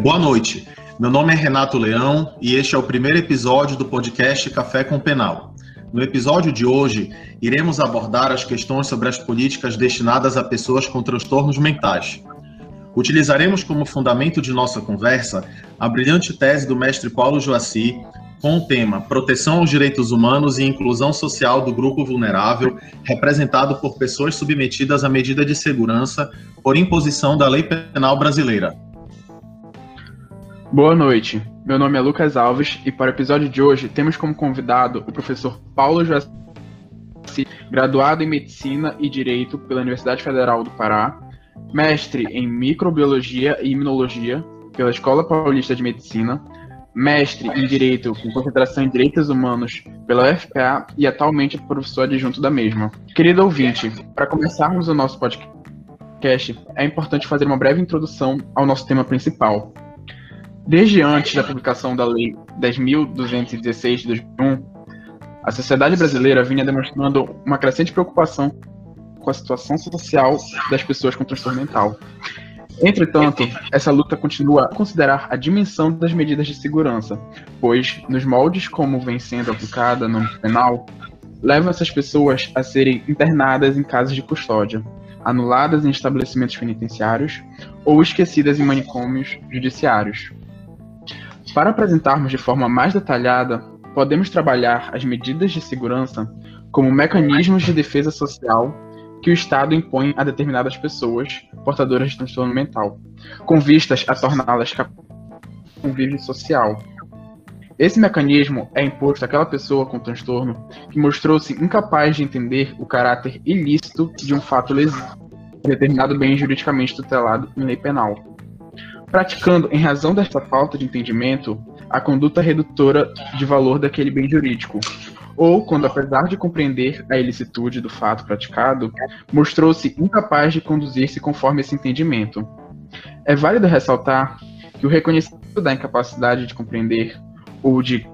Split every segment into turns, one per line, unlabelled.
Boa noite. Meu nome é Renato Leão e este é o primeiro episódio do podcast Café com Penal. No episódio de hoje, iremos abordar as questões sobre as políticas destinadas a pessoas com transtornos mentais. Utilizaremos como fundamento de nossa conversa a brilhante tese do mestre Paulo Joaci com o tema Proteção aos Direitos Humanos e Inclusão Social do Grupo Vulnerável, representado por pessoas submetidas à medida de segurança por imposição da lei penal brasileira.
Boa noite, meu nome é Lucas Alves e para o episódio de hoje temos como convidado o professor Paulo Joaci, graduado em Medicina e Direito pela Universidade Federal do Pará, mestre em Microbiologia e Imunologia pela Escola Paulista de Medicina, mestre em Direito com concentração em Direitos Humanos pela UFPA e atualmente é professor adjunto da mesma. Querido ouvinte, para começarmos o nosso podcast, é importante fazer uma breve introdução ao nosso tema principal. Desde antes da publicação da Lei 10.216 de 2001, a sociedade brasileira vinha demonstrando uma crescente preocupação com a situação social das pessoas com transtorno mental Entretanto, essa luta continua a considerar a dimensão das medidas de segurança, pois, nos moldes como vem sendo aplicada no penal, levam essas pessoas a serem internadas em casas de custódia, anuladas em estabelecimentos penitenciários ou esquecidas em manicômios judiciários. Para apresentarmos de forma mais detalhada, podemos trabalhar as medidas de segurança como mecanismos de defesa social que o Estado impõe a determinadas pessoas portadoras de transtorno mental, com vistas a torná-las capazes de convívio social. Esse mecanismo é imposto àquela pessoa com transtorno que mostrou-se incapaz de entender o caráter ilícito de um fato lesivo, determinado bem juridicamente tutelado em lei penal. Praticando, em razão desta falta de entendimento, a conduta redutora de valor daquele bem jurídico, ou quando, apesar de compreender a ilicitude do fato praticado, mostrou-se incapaz de conduzir-se conforme esse entendimento. É válido ressaltar que o reconhecimento da incapacidade de compreender ou de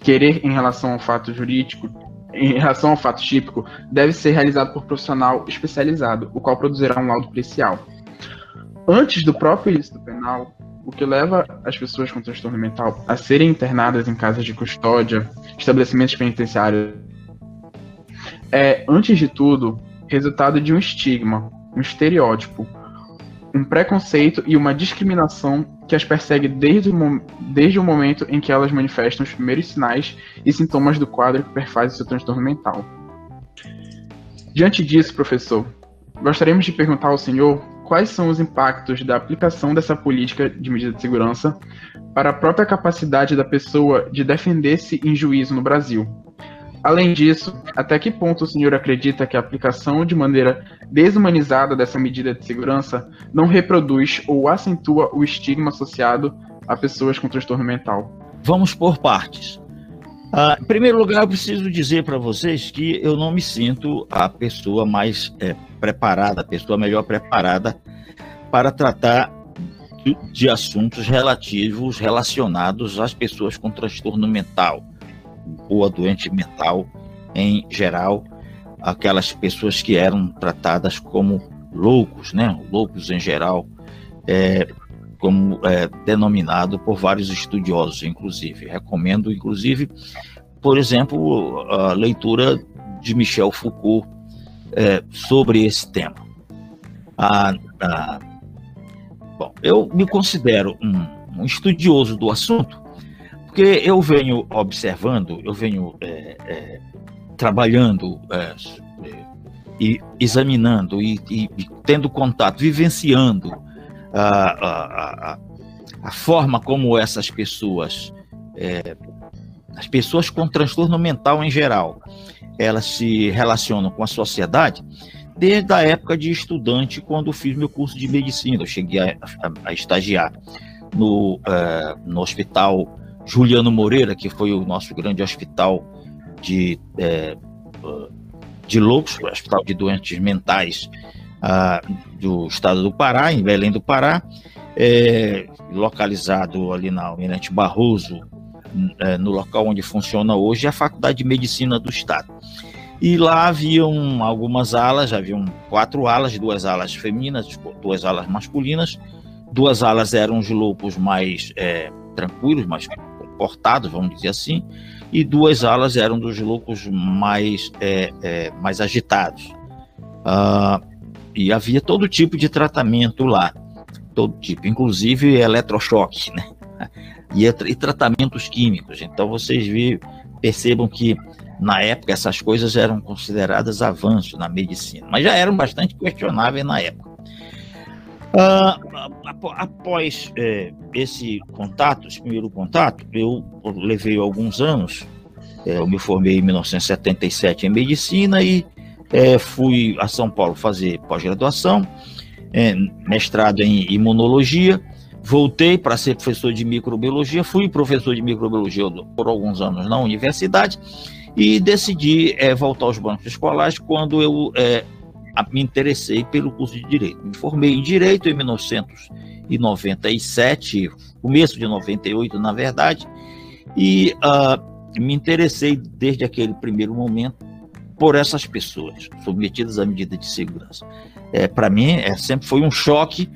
querer em relação ao fato jurídico, em relação ao fato típico, deve ser realizado por profissional especializado, o qual produzirá um laudo pericial. Antes do próprio ilícito penal, o que leva as pessoas com transtorno mental a serem internadas em casas de custódia, estabelecimentos penitenciários, é, antes de tudo, resultado de um estigma, um estereótipo, um preconceito e uma discriminação que as persegue desde o, desde o momento em que elas manifestam os primeiros sinais e sintomas do quadro que perfaz o seu transtorno mental. Diante disso, professor, gostaríamos de perguntar ao senhor quais são os impactos da aplicação dessa política de medida de segurança para a própria capacidade da pessoa de defender-se em juízo no Brasil. Além disso, até que ponto o senhor acredita que a aplicação de maneira desumanizada dessa medida de segurança não reproduz ou acentua o estigma associado a pessoas com transtorno mental?
Vamos por partes. Ah, em primeiro lugar, eu preciso dizer para vocês que eu não me sinto a pessoa mais é, preparada, a pessoa melhor preparada para tratar de, de assuntos relativos, relacionados às pessoas com transtorno mental ou a doente mental em geral, aquelas pessoas que eram tratadas como loucos, né? Loucos em geral, é, como é, denominado por vários estudiosos, inclusive. Recomendo, inclusive, por exemplo, a leitura de Michel Foucault é, sobre esse tema. Ah, ah, bom, eu me considero um, um, estudioso do assunto, porque eu venho observando, eu venho é, é trabalhando é, e examinando e, e, tendo contato, vivenciando a, a, a, forma como essas pessoas, é, as pessoas com transtorno mental em geral, elas se relacionam com a sociedade desde a época de estudante, quando fiz meu curso de medicina. Eu cheguei a, a, a estagiar no, uh, no hospital Juliano Moreira, que foi o nosso grande hospital de, uh, de loucos, hospital de doentes mentais uh, do estado do Pará, em Belém do Pará, é, localizado ali na Almirante Barroso, é, no local onde funciona hoje a Faculdade de Medicina do Estado. E lá haviam algumas alas, haviam quatro alas, duas alas femininas, duas alas masculinas, duas alas eram os loucos mais é, tranquilos, mais comportados, vamos dizer assim, e duas alas eram dos loucos mais, é, é, mais agitados. Uh, e havia todo tipo de tratamento lá, todo tipo, inclusive eletrochoque, né? E, e tratamentos químicos. Então vocês vi, percebam que na época essas coisas eram consideradas avanços na medicina, mas já eram bastante questionáveis na época. Uh, após é, esse contato, esse primeiro contato, eu levei alguns anos. É, eu me formei em 1977 em medicina e é, fui a São Paulo fazer pós-graduação, é, mestrado em imunologia. Voltei para ser professor de microbiologia, fui professor de microbiologia por alguns anos na universidade e decidi é, voltar aos bancos escolares quando eu é, me interessei pelo curso de Direito. Me formei em Direito em 1997, começo de 98, na verdade, e uh, me interessei desde aquele primeiro momento por essas pessoas submetidas à medida de segurança. É, Para mim, é, sempre foi um choque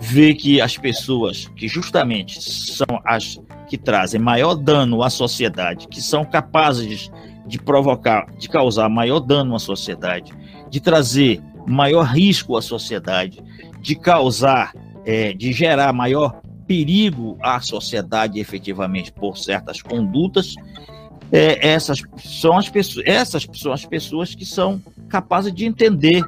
ver que as pessoas que justamente são as que trazem maior dano à sociedade, que são capazes de provocar, de causar maior dano à sociedade, de trazer maior risco à sociedade, de causar, é, de gerar maior perigo à sociedade efetivamente por certas condutas, é, essas são as pessoas, essas são as pessoas que são capazes de entender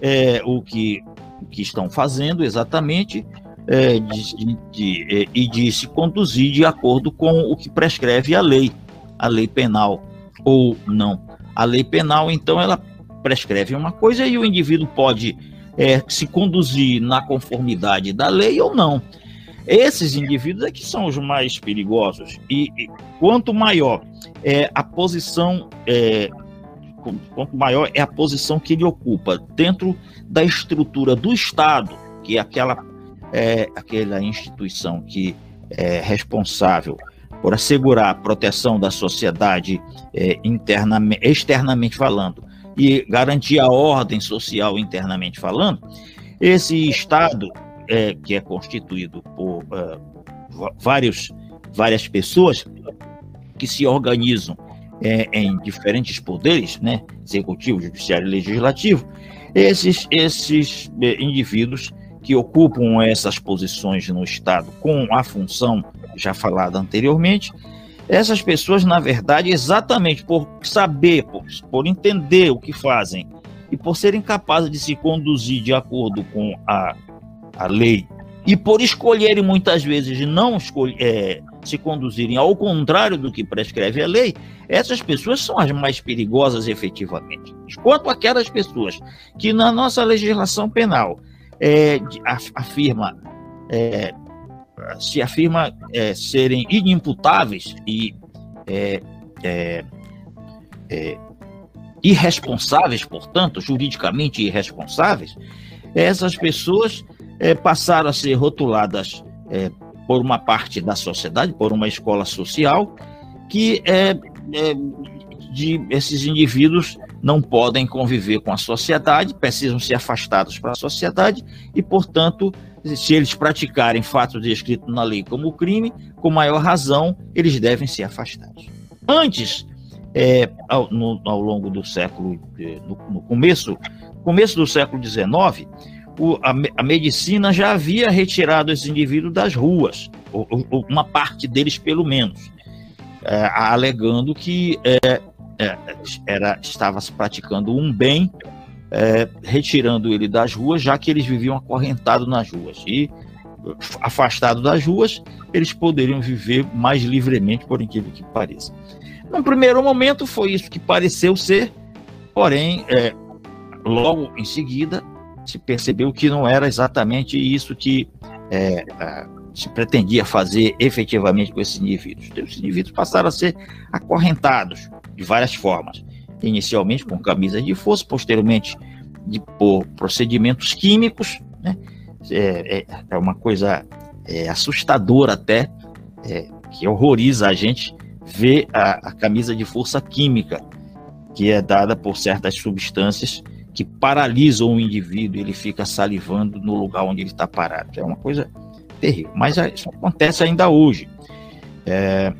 é, o, que, que estão fazendo exatamente é, de, de, é, e de se conduzir de acordo com o que prescreve a lei, a lei penal ou não. A lei penal, então, ela prescreve uma coisa e o indivíduo pode é, se conduzir na conformidade da lei ou não. Esses indivíduos é que são os mais perigosos. E, e quanto maior é a posição, é, quanto maior é a posição que ele ocupa dentro da estrutura do Estado, que é aquela, é, aquela instituição que é responsável por assegurar a proteção da sociedade é, internamente, externamente falando e garantir a ordem social internamente falando, esse Estado, é, que é constituído por é, vários, várias pessoas que se organizam é, em diferentes poderes, né, executivo, judiciário e legislativo, esses, esses é, indivíduos que ocupam essas posições no Estado com a função já falada anteriormente, essas pessoas, na verdade, exatamente por saber, por, por entender o que fazem e por serem capazes de se conduzir de acordo com a, a lei e por escolherem muitas vezes não escolher, é, se conduzirem ao contrário do que prescreve a lei, essas pessoas são as mais perigosas efetivamente. Quanto aquelas pessoas que na nossa legislação penal é, afirma é, se afirma é, serem inimputáveis e é, é, é, irresponsáveis, portanto, juridicamente irresponsáveis, essas pessoas é, passaram a ser rotuladas é, por uma parte da sociedade, por uma escola social, que é, de esses indivíduos não podem conviver com a sociedade, precisam ser afastados para a sociedade e, portanto, se eles praticarem fatos descritos na lei como crime, com maior razão, eles devem ser afastados. Antes, é, ao, no, ao, longo do século, é, no, no, começo, começo do século XIX, o, a, a, medicina já havia retirado esses indivíduos das ruas, ou, ou, uma parte deles pelo menos, é, alegando que é, é era, estava se praticando um bem é, retirando ele das ruas, já que eles viviam acorrentados nas ruas. E, afastados das ruas, eles poderiam viver mais livremente, por incrível que pareça. No primeiro momento, foi isso que pareceu ser, porém, é, logo em seguida, se percebeu que não era exatamente isso que é, se pretendia fazer efetivamente com esses indivíduos. Então, indivíduos passaram a ser acorrentados de várias formas inicialmente com camisas de força, posteriormente de, por procedimentos químicos, né? é, é, é, uma coisa é, assustadora até, é, que horroriza a gente ver a, a camisa de força química, que é dada por certas substâncias que paralisam o indivíduo, ele fica salivando no lugar onde ele está parado. É uma coisa terrível. Mas isso acontece ainda hoje. É,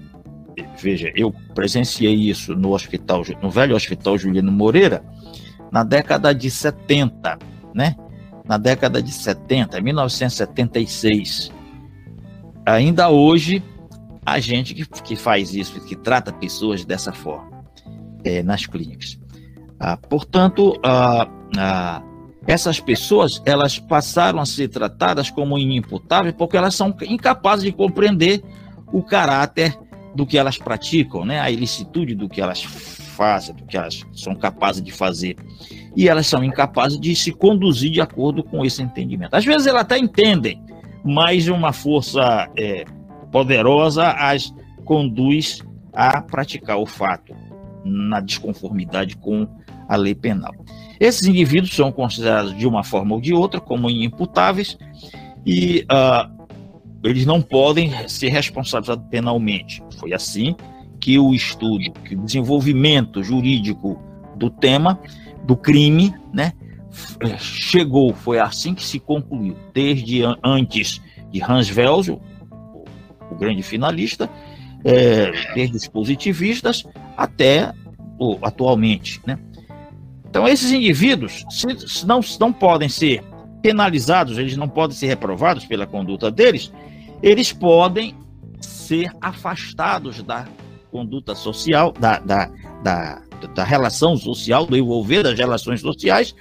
veja, eu presenciei isso no hospital, no velho hospital Juliano Moreira, na década de 70, né? Na década de 70, 1976. Ainda hoje, a gente que, que faz isso, que trata pessoas dessa forma é, nas clínicas. Ah, portanto, ah, ah, essas pessoas elas passaram a ser tratadas como inimputáveis porque elas são incapazes de compreender o caráter do que elas praticam, né? a ilicitude do que elas fazem, do que elas são capazes de fazer. E elas são incapazes de se conduzir de acordo com esse entendimento. Às vezes elas até entendem, mas uma força é, poderosa as conduz a praticar o fato na desconformidade com a lei penal. Esses indivíduos são considerados de uma forma ou de outra como inimputáveis e uh, eles não podem ser responsabilizados penalmente. Foi assim que o estudo, que o desenvolvimento jurídico do tema, do crime, né, chegou, foi assim que se concluiu, desde antes de Hans Welzel, o grande finalista, é, desde os positivistas até o, atualmente, né? Então, esses indivíduos se, não, não podem ser penalizados, eles não podem ser reprovados pela conduta deles, eles podem ser afastados da conduta social, da, da, da, da relação social, do envolver das relações sociais,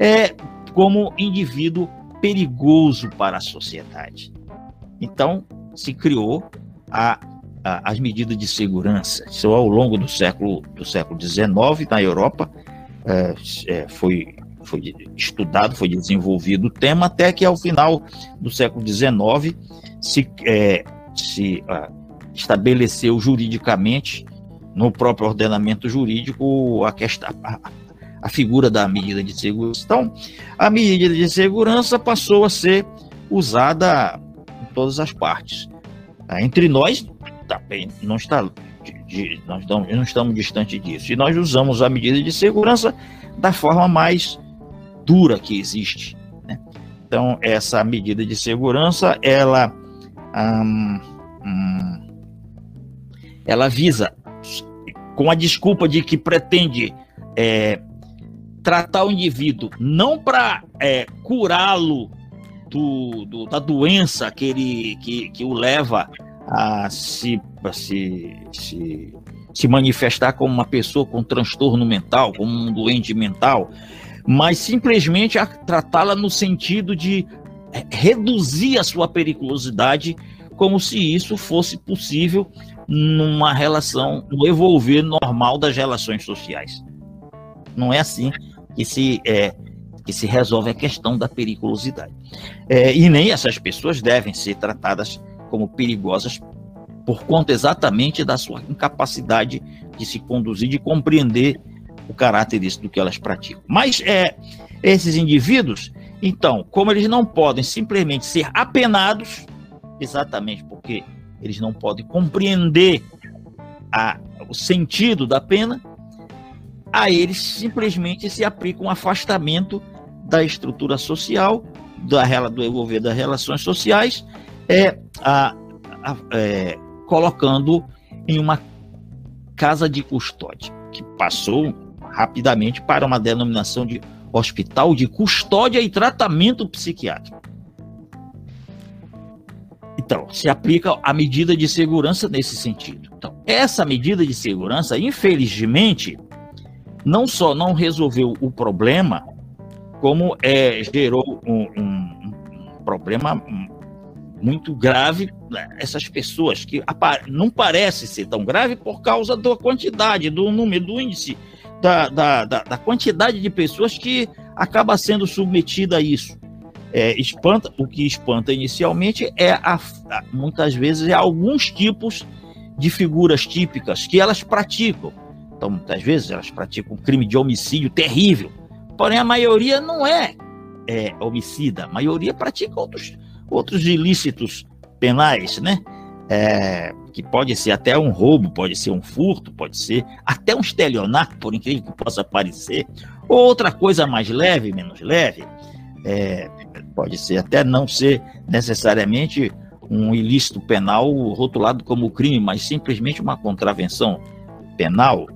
é, como indivíduo perigoso para a sociedade. Então, se criou a, a, as medidas de segurança. Isso ao longo do século do século XIX na Europa é, é, foi foi estudado, foi desenvolvido o tema até que ao final do século XIX se, é, se ah, estabeleceu juridicamente no próprio ordenamento jurídico a, questão, a, a figura da medida de segurança. Então, a medida de segurança passou a ser usada em todas as partes. Ah, entre nós, também não está, de, nós não, não estamos distante disso. E nós usamos a medida de segurança da forma mais dura que existe. Né? Então, essa medida de segurança, ela hum, hum, ela visa, com a desculpa de que pretende é, tratar o indivíduo não para é, curá-lo do, do, da doença que, ele, que, que o leva a se, a se, se, se manifestar como uma pessoa com transtorno mental, como um doente mental, mas simplesmente a tratá-la no sentido de reduzir a sua periculosidade, como se isso fosse possível numa relação, no evolver normal das relações sociais. Não é assim que se, é, que se resolve a questão da periculosidade. É, e nem essas pessoas devem ser tratadas como perigosas por conta exatamente da sua incapacidade de se conduzir, de compreender o caráter disso, do que elas praticam. Mas é, esses indivíduos, então, como eles não podem simplesmente ser apenados, exatamente porque eles não podem compreender a, o sentido da pena, a eles simplesmente se aplica um afastamento da estrutura social, da, do envolver das relações sociais, é, a, a, é, colocando em uma casa de custódia, que passou rapidamente para uma denominação de hospital de custódia e tratamento psiquiátrico. Então, se aplica a medida de segurança nesse sentido. Então, essa medida de segurança, infelizmente, não só não resolveu o problema, como é, gerou um, um, um problema muito grave né, essas pessoas que não parece ser tão grave por causa da quantidade, do número, do índice, da, da, da, da quantidade de pessoas que acaba sendo submetida a isso. É, espanta, o que espanta inicialmente é a, muitas vezes é alguns tipos de figuras típicas que elas praticam. Então, muitas vezes elas praticam um crime de homicídio terrível. Porém, a maioria não é, é homicida, a maioria pratica outros, outros ilícitos penais, né? É, que pode ser até um roubo, pode ser um furto, pode ser até um estelionato, por incrível que possa parecer, ou outra coisa mais leve, menos leve, é, Pode ser até não ser necessariamente um ilícito penal rotulado como crime, mas simplesmente uma contravenção penal.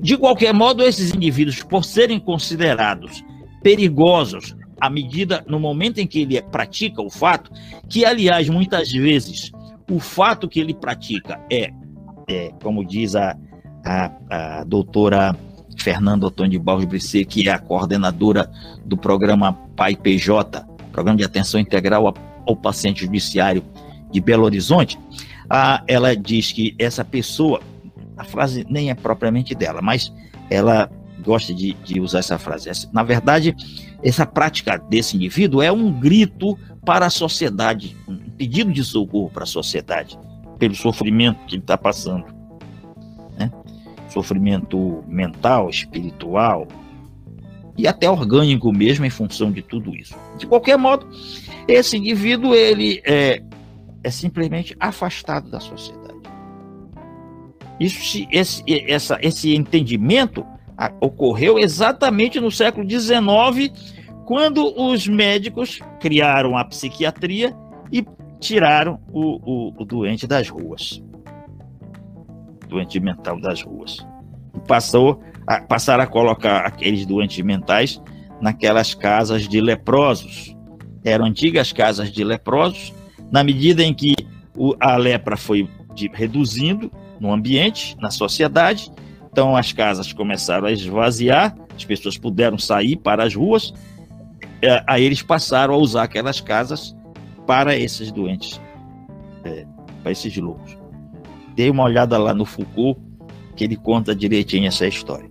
De qualquer modo, esses indivíduos, por serem considerados perigosos à medida, no momento em que ele pratica o fato, que aliás, muitas vezes, o fato que ele pratica é, é como diz a, a, a doutora Fernanda Otoni de Barros Brisset, que é a coordenadora do programa PAI PJ, Programa de Atenção Integral ao Paciente Judiciário de Belo Horizonte, ah, ela diz que essa pessoa, a frase nem é propriamente dela, mas ela gosta de, de usar essa frase. Na verdade, essa prática desse indivíduo é um grito para a sociedade, um pedido de socorro para a sociedade, pelo sofrimento que ele está passando. Né? Sofrimento mental, espiritual e até orgânico mesmo em função de tudo isso. De qualquer modo, esse indivíduo ele é, é simplesmente afastado da sociedade. Isso, esse, essa, esse entendimento ocorreu exatamente no século XIX, quando os médicos criaram a psiquiatria e tiraram o, o, o doente das ruas, doente mental das ruas. E passou a, passaram a colocar aqueles doentes mentais naquelas casas de leprosos. Eram antigas casas de leprosos, na medida em que o, a lepra foi de, reduzindo no ambiente, na sociedade, então as casas começaram a esvaziar, as pessoas puderam sair para as ruas, é, aí eles passaram a usar aquelas casas para esses doentes, é, para esses loucos. Dei uma olhada lá no Foucault, que ele conta direitinho essa história.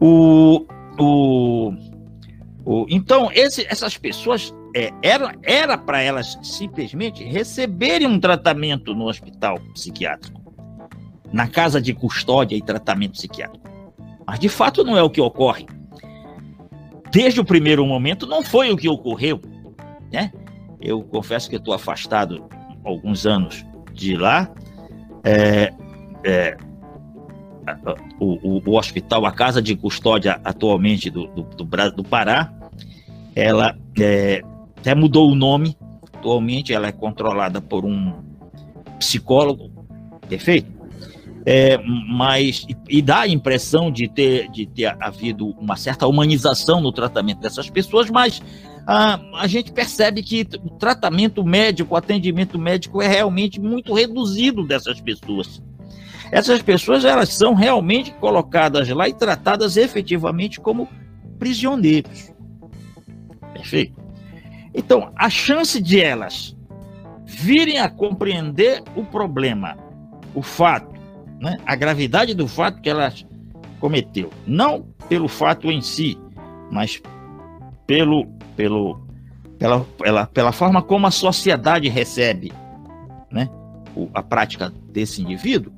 O, o, o então, esse, essas pessoas, é, era para elas simplesmente receberem um tratamento no hospital psiquiátrico na casa de custódia e tratamento psiquiátrico. Mas de fato não é o que ocorre. Desde o primeiro momento não foi o que ocorreu, né? Eu confesso que estou afastado alguns anos de lá. É, é, o, o, o, hospital, a casa de custódia atualmente do, do, do, do Pará, ela é, até mudou o nome. Atualmente ela é controlada por um psicólogo, perfeito? É, mas e, dá a impressão de ter, de ter havido uma certa humanização no tratamento dessas pessoas, mas a, a gente percebe que o tratamento médico, o atendimento médico é realmente muito reduzido dessas pessoas. Essas pessoas elas são realmente colocadas lá e tratadas efetivamente como prisioneiros. Perfeito? Então, a chance de elas virem a compreender o problema, o fato, né, a gravidade do fato que ela cometeu. Não pelo fato em si, mas pelo, pelo, pela, pela, pela forma como a sociedade recebe né, a prática desse indivíduo,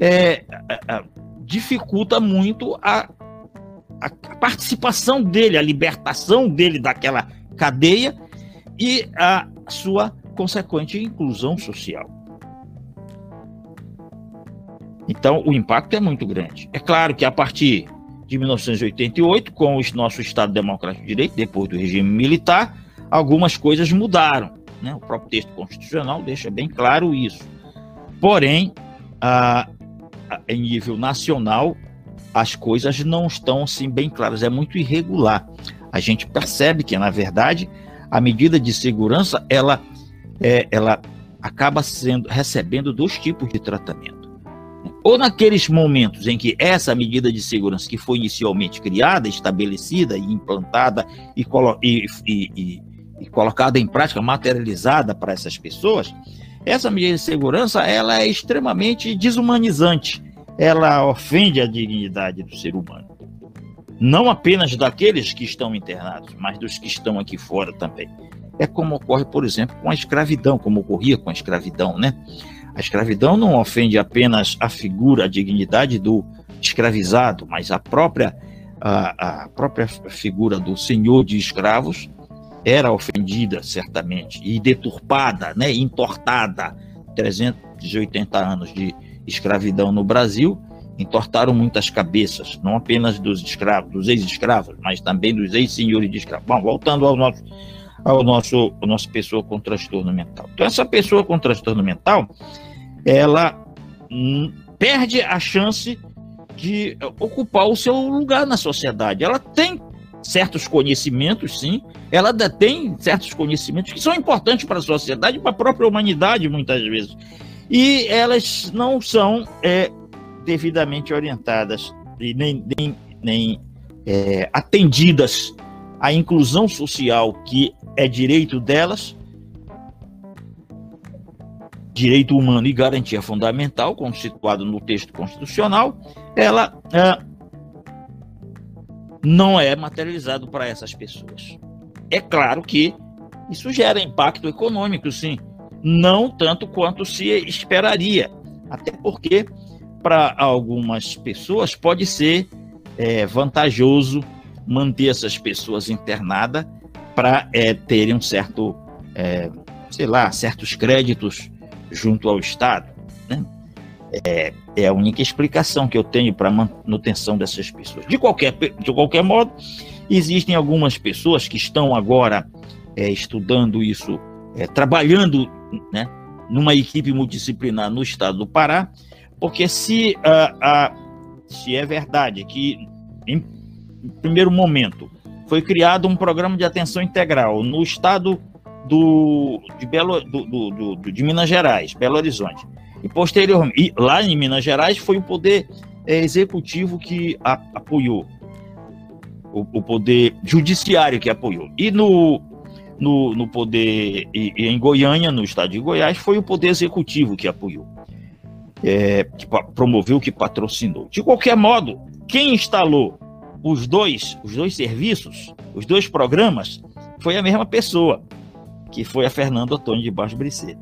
é, dificulta muito a, a participação dele, a libertação dele daquela cadeia e a sua consequente inclusão social. Então, o impacto é muito grande. É claro que a partir de 1988, com o nosso Estado Democrático de Direito, depois do regime militar, algumas coisas mudaram. Né? O próprio texto constitucional deixa bem claro isso. Porém, a, a, em nível nacional, as coisas não estão assim bem claras, é muito irregular. A gente percebe que, na verdade, a medida de segurança ela, é, ela acaba sendo recebendo dois tipos de tratamento ou naqueles momentos em que essa medida de segurança que foi inicialmente criada, estabelecida e implantada e, colo e, e, e colocada em prática, materializada para essas pessoas, essa medida de segurança ela é extremamente desumanizante. Ela ofende a dignidade do ser humano. Não apenas daqueles que estão internados, mas dos que estão aqui fora também. É como ocorre, por exemplo, com a escravidão, como ocorria com a escravidão, né? A escravidão não ofende apenas a figura, a dignidade do escravizado, mas a própria, a, a própria figura do senhor de escravos era ofendida, certamente, e deturpada, né, entortada. 380 anos de escravidão no Brasil entortaram muitas cabeças, não apenas dos escravos, dos ex-escravos, mas também dos ex-senhores de escravos. Bom, voltando ao nosso, ao nosso, a nossa pessoa com transtorno mental. Então, essa pessoa com transtorno mental, ela hum, perde a chance de ocupar o seu lugar na sociedade. Ela tem certos conhecimentos, sim, ela tem certos conhecimentos que são importantes para a sociedade, para a própria humanidade, muitas vezes. E elas não são é, devidamente orientadas e nem, nem, nem é, atendidas à inclusão social que é direito delas, direito humano e garantia fundamental, como situado no texto constitucional, ela é, não é materializado para essas pessoas. É claro que isso gera impacto econômico, sim, não tanto quanto se esperaria, até porque para algumas pessoas pode ser é, vantajoso manter essas pessoas internadas para é, terem um certo, é, sei lá, certos créditos junto ao Estado. Né? É, é, a única explicação que eu tenho para manutenção dessas pessoas. De qualquer, de qualquer modo, existem algumas pessoas que estão agora é, estudando isso, é, trabalhando né, numa equipe multidisciplinar no estado do Pará, porque se, se é verdade que, em primeiro momento, foi criado um programa de atenção integral no estado do, de, Belo, do, do, do de Minas Gerais, Belo Horizonte. E posteriormente, e lá em Minas Gerais, foi o poder é, executivo que a, apoiou, o, o, poder judiciário que apoiou. E no, no, no poder, e, e em Goiânia, no estado de Goiás, foi o poder executivo que apoiou é, que promoveu, que patrocinou. De qualquer modo, quem instalou os dois, os dois serviços, os dois programas, foi a mesma pessoa, que foi a Fernanda Antônio de Baixo Briceiro.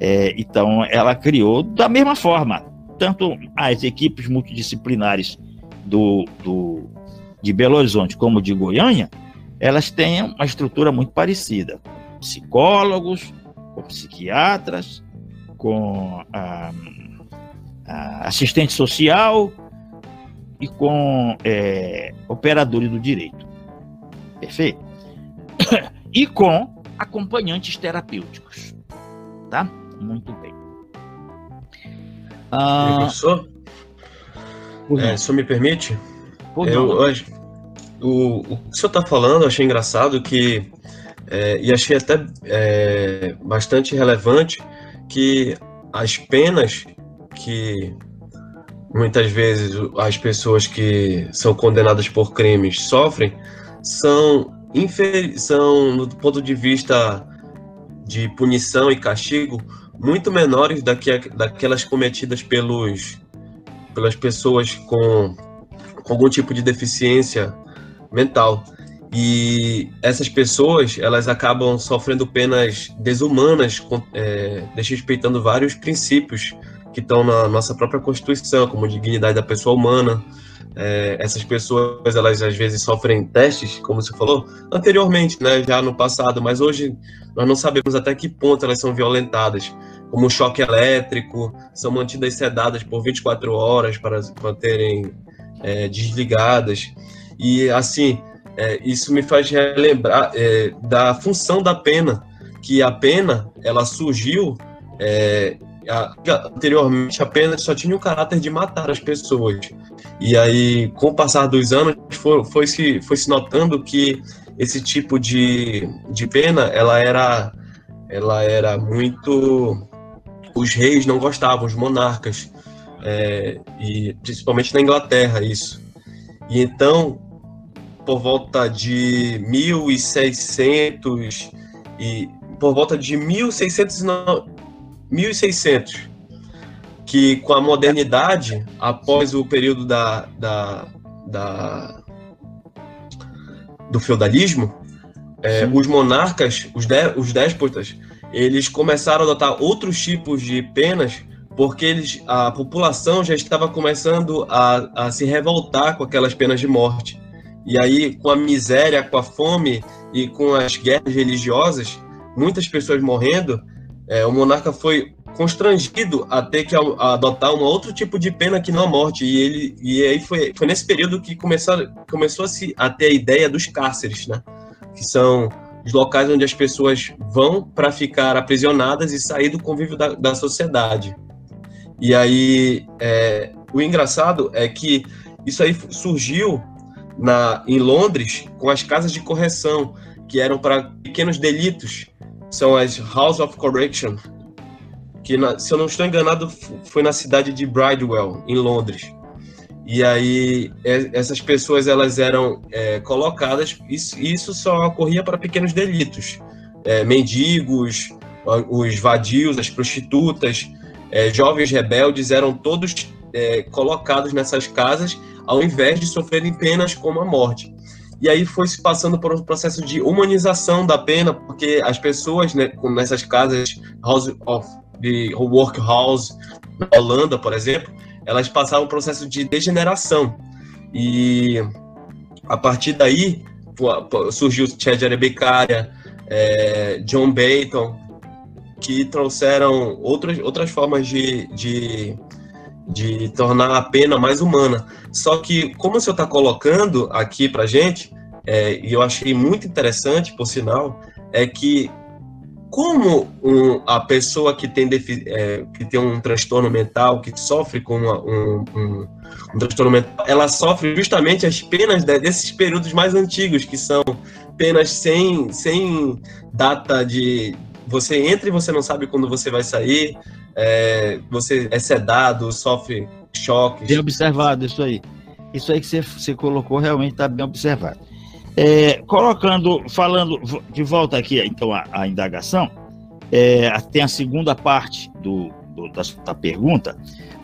É, então, ela criou da mesma forma, tanto as equipes multidisciplinares do, do, de Belo Horizonte como de Goiânia, elas têm uma estrutura muito parecida. Psicólogos, com psiquiatras, com ah, assistente social e com é, operadores do direito. Perfeito? E com acompanhantes terapêuticos. Tá? Muito bem.
Ah, Professor? É, o senhor me permite? eu, hoje, o, o que o senhor está falando, eu achei engraçado que, é, e achei até é, bastante relevante, que as penas que muitas vezes as pessoas que são condenadas por crimes sofrem são, são no ponto de vista de punição e castigo, muito menores que, daquelas cometidas pelos, pelas pessoas com, com algum tipo de deficiência mental. E essas pessoas, elas acabam sofrendo penas desumanas, é, desrespeitando vários princípios que estão na nossa própria Constituição, como dignidade da pessoa humana. É, essas pessoas, elas às vezes sofrem testes, como você falou, anteriormente, né, já no passado, mas hoje nós não sabemos até que ponto elas são violentadas, como choque elétrico, são mantidas sedadas por 24 horas para manterem é, desligadas. E, assim, é, isso me faz relembrar é, da função da pena, que a pena, ela surgiu é, anteriormente apenas só tinha o caráter de matar as pessoas. E aí, com o passar dos anos, foi, foi, se, foi se notando que esse tipo de, de pena, ela era, ela era muito... Os reis não gostavam, os monarcas, é, e principalmente na Inglaterra, isso. E então, por volta de 1600 e por volta de 1600 1600, que com a modernidade, após o período da, da, da do feudalismo, é, os monarcas, os, de, os déspotas, eles começaram a adotar outros tipos de penas porque eles, a população já estava começando a, a se revoltar com aquelas penas de morte. E aí, com a miséria, com a fome e com as guerras religiosas, muitas pessoas morrendo, é, o monarca foi constrangido a ter que adotar um outro tipo de pena que não a morte. E, ele, e aí foi, foi nesse período que começou, começou a, se, a ter a ideia dos cárceres, né? que são os locais onde as pessoas vão para ficar aprisionadas e sair do convívio da, da sociedade. E aí, é, o engraçado é que isso aí surgiu na, em Londres com as casas de correção, que eram para pequenos delitos, são as House of Correction, que, na, se eu não estou enganado, foi na cidade de Bridewell, em Londres. E aí essas pessoas elas eram é, colocadas, isso, isso só ocorria para pequenos delitos, é, mendigos, os vadios, as prostitutas, é, jovens rebeldes eram todos é, colocados nessas casas ao invés de sofrerem penas como a morte. E aí foi se passando por um processo de humanização da pena, porque as pessoas né, nessas casas house of the workhouse na Holanda, por exemplo, elas passaram um processo de degeneração. E a partir daí surgiu Cesare Beccaria, é, John Bayton, que trouxeram outras, outras formas de, de, de tornar a pena mais humana. Só que, como o senhor está colocando aqui para gente, é, e eu achei muito interessante, por sinal, é que como um, a pessoa que tem, é, que tem um transtorno mental, que sofre com uma, um, um, um, transtorno mental, ela sofre justamente as penas desses períodos mais antigos, que são penas sem, sem data de. Você entra e você não sabe quando você vai sair, é, você é sedado, sofre choques.
Bem observado isso aí. Isso aí que você, você colocou realmente está bem observado. É, colocando, falando de volta aqui, então, a, a indagação, é, tem a segunda parte do, do, da, da, pergunta,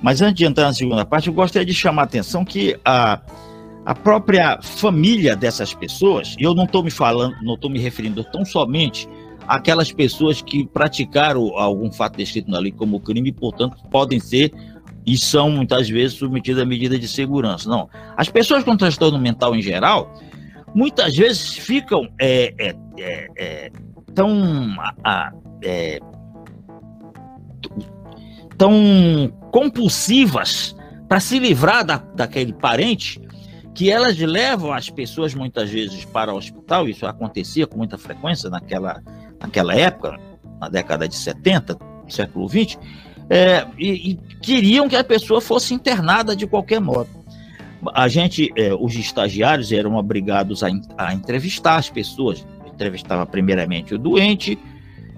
mas antes de entrar na segunda parte, eu gostaria de chamar a atenção que a, a própria família dessas pessoas, e eu não estou me falando, não estou me referindo tão somente àquelas pessoas que praticaram algum fato descrito na lei como crime, portanto, podem ser e são muitas vezes submetidas a medida de segurança. Não. As pessoas com transtorno mental em geral, muitas vezes ficam é, é, é, é tão, é, tão compulsivas para se livrar da, daquele parente que elas levam as pessoas muitas vezes para o hospital, isso acontecia com muita frequência naquela, naquela época, na década de 70, século 20, é, e, e, queriam que a pessoa fosse internada de qualquer modo a gente, é, os estagiários eram obrigados a, a entrevistar as pessoas. Entrevistava primeiramente o doente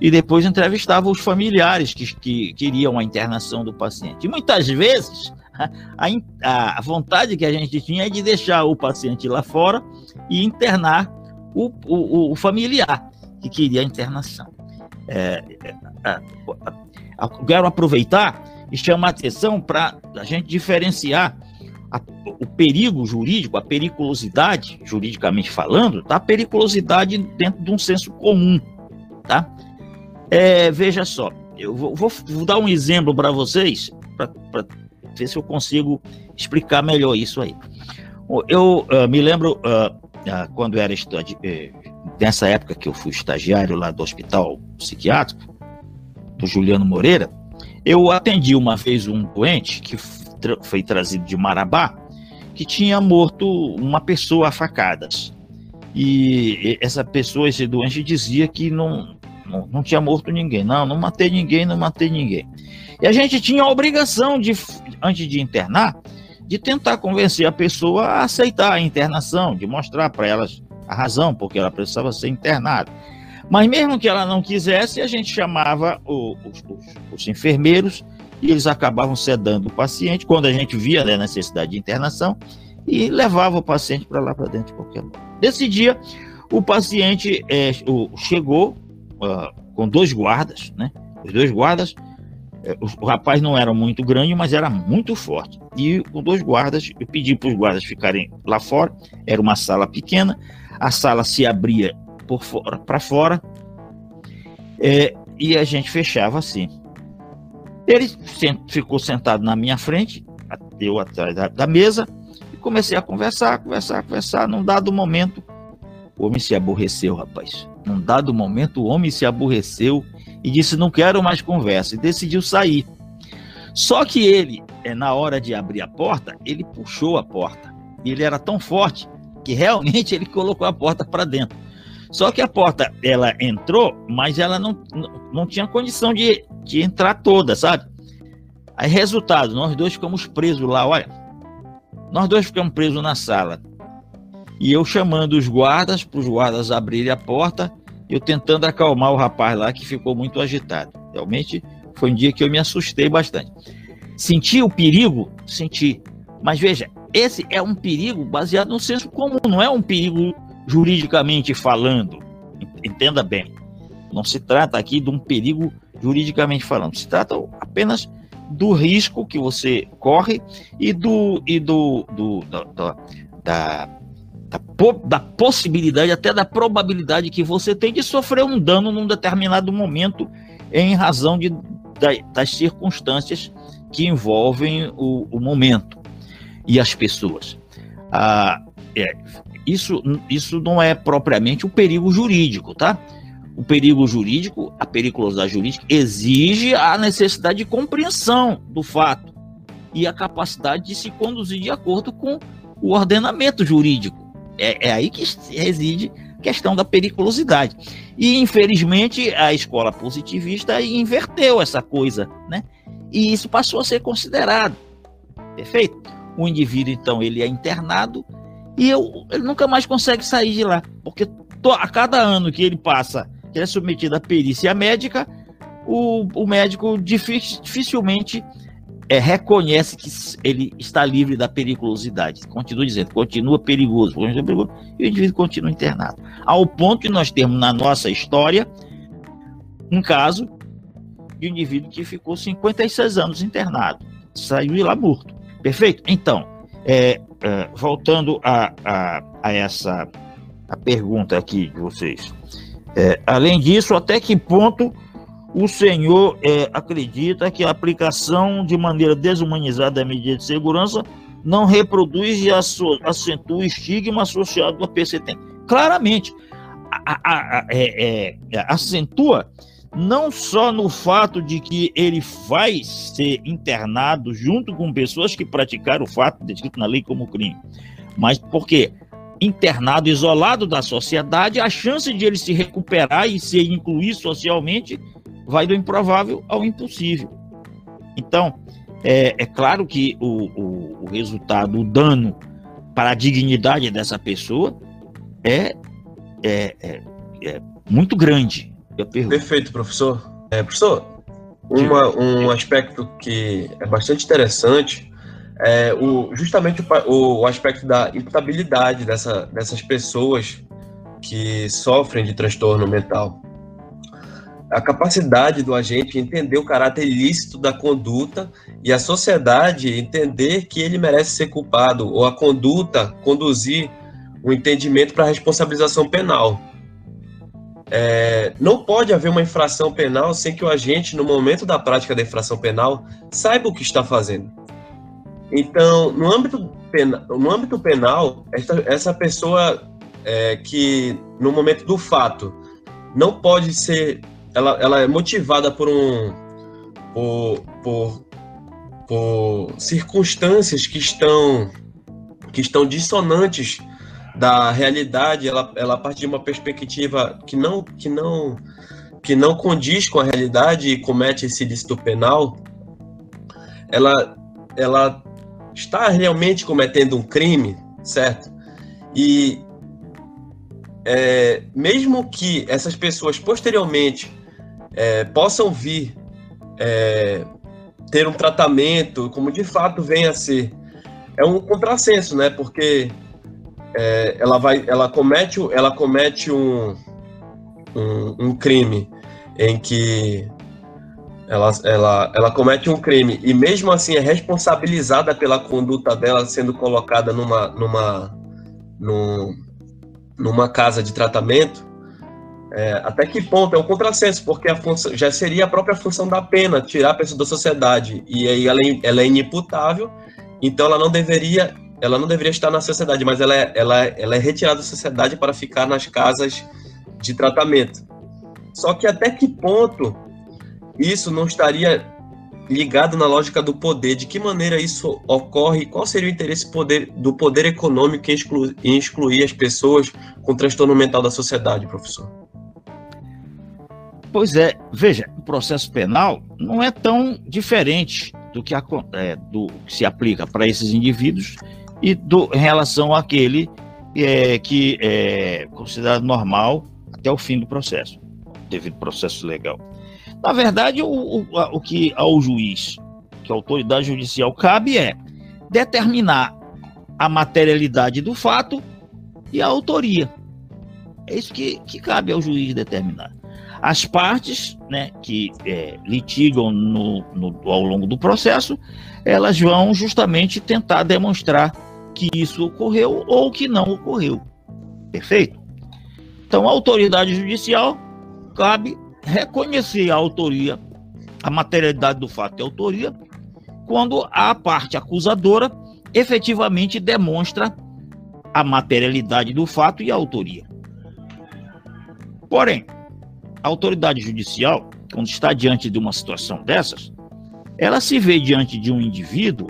e depois entrevistava os familiares que, que queriam a internação do paciente. E muitas vezes a, a, vontade que a gente tinha é de deixar o paciente lá fora e internar o, o, o familiar que queria a internação. É, é, é quero aproveitar e chamar a atenção para a gente diferenciar a, o perigo jurídico, a periculosidade, juridicamente falando, tá? A periculosidade dentro de um senso comum, tá? É, veja só, eu vou, vou, vou dar um exemplo para vocês, para ver se eu consigo explicar melhor isso aí. Eu uh, me lembro uh, uh, quando era estudante, eh, nessa época que eu fui estagiário lá do hospital psiquiátrico, do Juliano Moreira, eu atendi uma vez um doente que foi trazido de Marabá, que tinha morto uma pessoa a facadas. E essa pessoa, esse doente, dizia que não, não, não tinha morto ninguém. Não, não matei ninguém, não matei ninguém. E a gente tinha a obrigação de, antes de internar, de tentar convencer a pessoa a aceitar a internação, de mostrar para elas a razão porque ela precisava ser internada. Mas mesmo que ela não quisesse, a gente chamava o, os, os, os enfermeiros e eles acabavam sedando o paciente quando a gente via né, a necessidade de internação e levava o paciente para lá para dentro de qualquer lugar. Nesse dia, o paciente é, o, chegou uh, com dois guardas, né? Os dois guardas, o, o, rapaz não era muito grande, mas era muito forte. E com dois guardas, eu pedi para os guardas ficarem lá fora. Era uma sala pequena, a sala se abria por fora para fora é, e a gente fechava assim. Ele ficou sentado na minha frente, eu atrás da, da mesa, e comecei a conversar, conversar, conversar. Num dado momento, o homem se aborreceu, rapaz. Num dado momento, o homem se aborreceu e disse: Não quero mais conversa, e decidiu sair. Só que ele, é, na hora de abrir a porta, ele puxou a porta. Ele era tão forte que realmente ele colocou a porta para dentro. Só que a porta, ela entrou, mas ela não, não tinha condição de, de entrar toda, sabe? Aí, resultado, nós dois ficamos presos lá, olha. Nós dois ficamos presos na sala. E eu chamando os guardas, para os guardas abrirem a porta, eu tentando acalmar o rapaz lá que ficou muito agitado. Realmente foi um dia que eu me assustei bastante. Senti o perigo? Senti. Mas veja, esse é um perigo baseado no senso comum, não é um perigo juridicamente falando. Entenda bem. Não se trata aqui de um perigo juridicamente falando, se trata apenas do risco que você corre e do e do, do, do, do da, da, da, possibilidade, até da probabilidade que você tem de sofrer um dano num determinado momento em razão de, das circunstâncias que envolvem o, o momento e as pessoas. Ah, é, isso, isso não é propriamente o perigo jurídico, tá? O perigo jurídico, a periculosidade jurídica, exige a necessidade de compreensão do fato e a capacidade de se conduzir de acordo com o ordenamento jurídico. É, é aí que reside a questão da periculosidade. E, infelizmente, a escola positivista inverteu essa coisa, né? E isso passou a ser considerado. Perfeito? O indivíduo, então, ele é internado e eu, ele nunca mais consegue sair de lá, porque to, a cada ano que ele passa, que ele é submetido à perícia médica, o, o médico dificilmente é, reconhece que ele está livre da periculosidade. Continua dizendo, continua perigoso, continua perigoso, e o indivíduo continua internado. Ao ponto que nós temos na nossa história um caso de um indivíduo que ficou 56 anos internado, saiu de lá morto. Perfeito? Então, é, é, voltando a, a, a, essa a pergunta aqui de vocês. É, além disso, até que ponto o senhor é, acredita que a aplicação de maneira desumanizada da medida de segurança não reproduz e acentua o estigma associado à PCT? Claramente, a, a, é, é, acentua não só no fato de que ele vai ser internado junto com pessoas que praticaram o fato descrito na lei como crime, mas porque internado, isolado da sociedade, a chance de ele se recuperar e se incluir socialmente vai do improvável ao impossível. Então, é, é claro que o, o, o, resultado, o dano para a dignidade dessa pessoa é, é, é, é muito grande.
Perfeito, professor. É, professor, uma, um aspecto que é bastante interessante é o, justamente o, o aspecto da imputabilidade dessa, dessas pessoas que sofrem de transtorno mental. A capacidade do agente entender o caráter ilícito da conduta e a sociedade entender que ele merece ser culpado, ou a conduta conduzir o entendimento para a responsabilização penal. É, não pode haver uma infração penal sem que o agente, no momento da prática da infração penal, saiba o que está fazendo. Então, no âmbito, pena, no âmbito penal, essa, essa pessoa é, que, no momento do fato, não pode ser. Ela, ela é motivada por um. por, por, por circunstâncias que estão, que estão dissonantes da realidade, ela, ela parte de uma perspectiva que não, que não, que não condiz com a realidade e comete esse ilícito penal, ela, ela está realmente cometendo um crime, certo? E é, mesmo que essas pessoas posteriormente é, possam vir é, ter um tratamento, como de fato vem a ser, é um contrassenso, né? Porque é, ela vai, ela comete, ela comete um, um, um, crime em que ela, ela, ela comete um crime e mesmo assim é responsabilizada pela conduta dela sendo colocada numa, numa, num, numa casa de tratamento, é, até que ponto é um contrassenso, porque a função, já seria a própria função da pena tirar a pessoa da sociedade e aí ela, é, ela é inimputável, então ela não deveria ela não deveria estar na sociedade, mas ela é, ela, ela é retirada da sociedade para ficar nas casas de tratamento. Só que até que ponto isso não estaria ligado na lógica do poder. De que maneira isso ocorre? Qual seria o interesse poder, do poder econômico em, exclu, em excluir as pessoas com transtorno mental da sociedade, professor?
Pois é, veja, o processo penal não é tão diferente do que, a, é, do que se aplica para esses indivíduos e do, em relação àquele é, que é considerado normal até o fim do processo, devido ao processo legal. Na verdade, o, o, o que ao juiz, que a autoridade judicial cabe é determinar a materialidade do fato e a autoria. É isso que, que cabe ao juiz determinar. As partes né, que é, litigam no, no, ao longo do processo, elas vão justamente tentar demonstrar que isso ocorreu ou que não ocorreu. Perfeito? Então, a autoridade judicial cabe reconhecer a autoria, a materialidade do fato e a autoria, quando a parte acusadora efetivamente demonstra a materialidade do fato e a autoria. Porém, a autoridade judicial, quando está diante de uma situação dessas, ela se vê diante de um indivíduo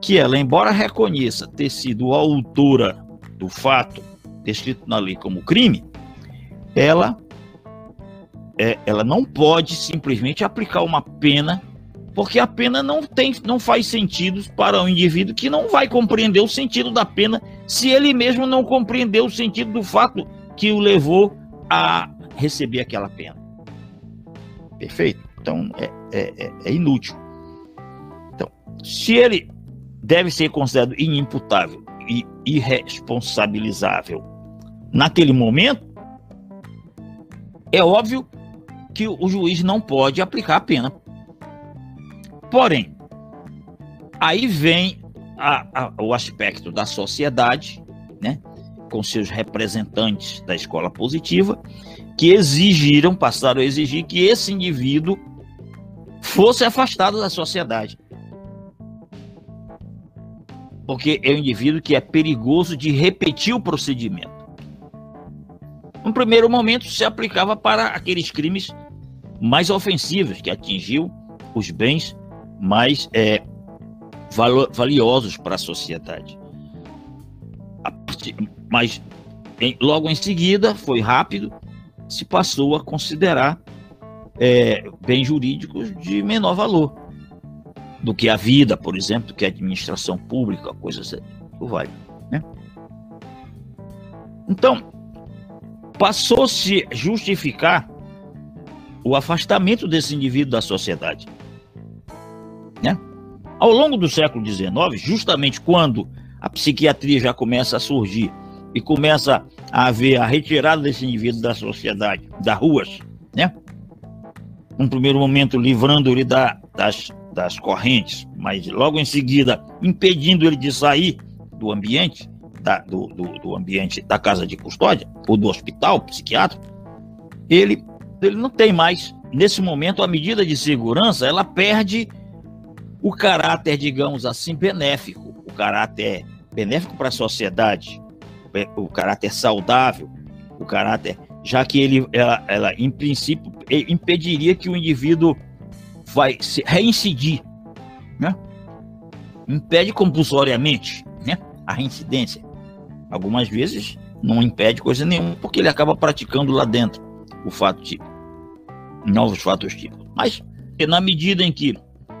que ela, embora reconheça ter sido a autora do fato descrito na lei como crime, ela é, ela não pode simplesmente aplicar uma pena, porque a pena não tem, não faz sentido para um indivíduo que não vai compreender o sentido da pena se ele mesmo não compreendeu o sentido do fato que o levou a receber aquela pena. Perfeito? Então é, é, é, é inútil. Então, se ele deve ser considerado inimputável e irresponsabilizável naquele momento, é óbvio que o juiz não pode aplicar a pena. Porém, aí vem a, a, o aspecto da sociedade, né, com seus representantes da escola positiva, que exigiram, passaram a exigir que esse indivíduo fosse afastado da sociedade. Porque é um indivíduo que é perigoso de repetir o procedimento. No primeiro momento, se aplicava para aqueles crimes mais ofensivos, que atingiu os bens mais é, valiosos para a sociedade. Mas em, logo em seguida, foi rápido, se passou a considerar é, bens jurídicos de menor valor do que a vida, por exemplo, do que a administração pública, coisas assim. Vale, né? Então, passou-se a justificar o afastamento desse indivíduo da sociedade. Né? Ao longo do século XIX, justamente quando a psiquiatria já começa a surgir e começa a haver a retirada desse indivíduo da sociedade, das ruas, né? Num primeiro momento, livrando ele da, das, das correntes, mas logo em seguida, impedindo ele de sair do ambiente, da, do, do, do, ambiente da casa de custódia ou do hospital psiquiátrico, ele, ele não tem mais. Nesse momento, a medida de segurança ela perde o caráter, digamos assim, benéfico, o caráter benéfico para a sociedade, o caráter saudável, o caráter, já que ele, ela, ela em princípio, impediria que o indivíduo vai se reincidir, né? Impede compulsoriamente, né? A reincidência. Algumas vezes não impede coisa nenhuma, porque ele acaba praticando lá dentro o fato tipo, novos fatos típicos. Mas na medida em que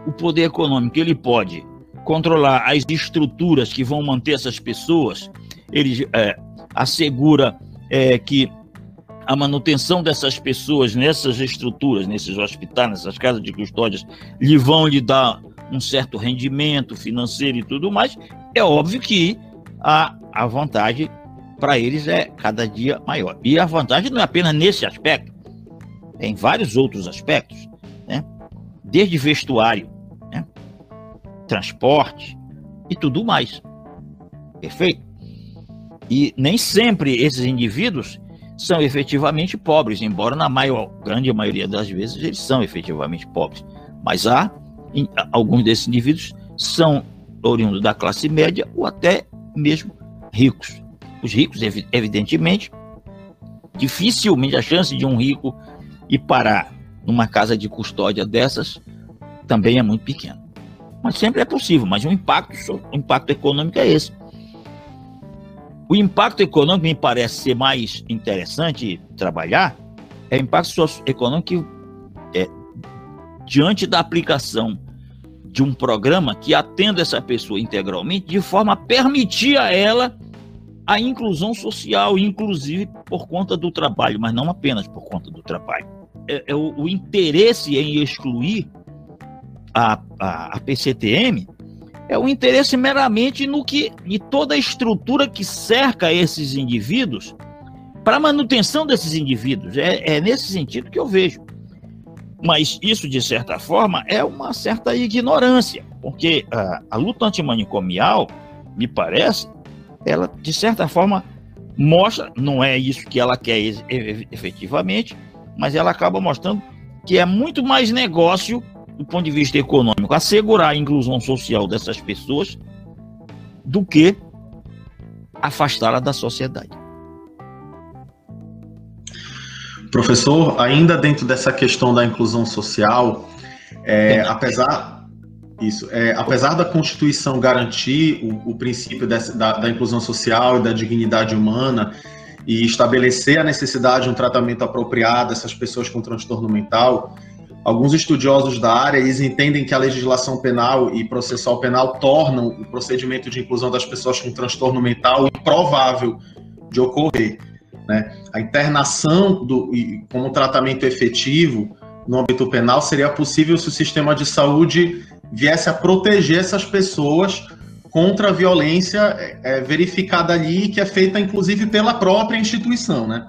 o poder econômico ele pode controlar as estruturas que vão manter essas pessoas, ele é, assegura é, que a manutenção dessas pessoas nessas estruturas, nesses hospitais, nessas casas de custódias, lhe vão lhe dar um certo rendimento financeiro e tudo mais, é óbvio que a, a vantagem para eles é cada dia maior. E a vantagem não é apenas nesse aspecto, é em vários outros aspectos, né? desde vestuário, né? transporte e tudo mais. Perfeito? E nem sempre esses indivíduos são efetivamente pobres, embora na maior, grande maioria das vezes eles são efetivamente pobres. Mas há em, alguns desses indivíduos são oriundos da classe média ou até mesmo ricos. Os ricos, evidentemente, dificilmente a chance de um rico ir parar numa casa de custódia dessas também é muito pequeno. Mas sempre é possível, mas o impacto, o impacto econômico é esse. O impacto econômico me parece ser mais interessante trabalhar, é o impacto socioeconômico que é, diante da aplicação de um programa que atenda essa pessoa integralmente, de forma a permitir a ela a inclusão social, inclusive por conta do trabalho, mas não apenas por conta do trabalho. É, é o, o, interesse em excluir a, a, a, PCTM é o interesse meramente no que e toda a estrutura que cerca esses indivíduos para a manutenção desses indivíduos. É, é nesse sentido que eu vejo. Mas isso, de certa forma, é uma certa ignorância, porque a, a luta antimanicomial, me parece, ela, de certa forma, mostra, não é isso que ela quer efetivamente, mas ela acaba mostrando que é muito mais negócio do ponto de vista econômico assegurar a inclusão social dessas pessoas do que afastá-la da sociedade.
Professor, ainda dentro dessa questão da inclusão social, é, apesar isso, é, apesar da Constituição garantir o, o princípio dessa, da, da, inclusão social e da dignidade humana e estabelecer a necessidade de um tratamento apropriado dessas pessoas com transtorno mental, alguns estudiosos da área eles entendem que a legislação penal e processual penal tornam o procedimento de inclusão das pessoas com transtorno mental improvável de ocorrer. Né? A internação do, como tratamento efetivo no âmbito penal seria possível se o sistema de saúde viesse a proteger essas pessoas contra a violência é, é verificada ali, que é feita inclusive pela própria instituição, né?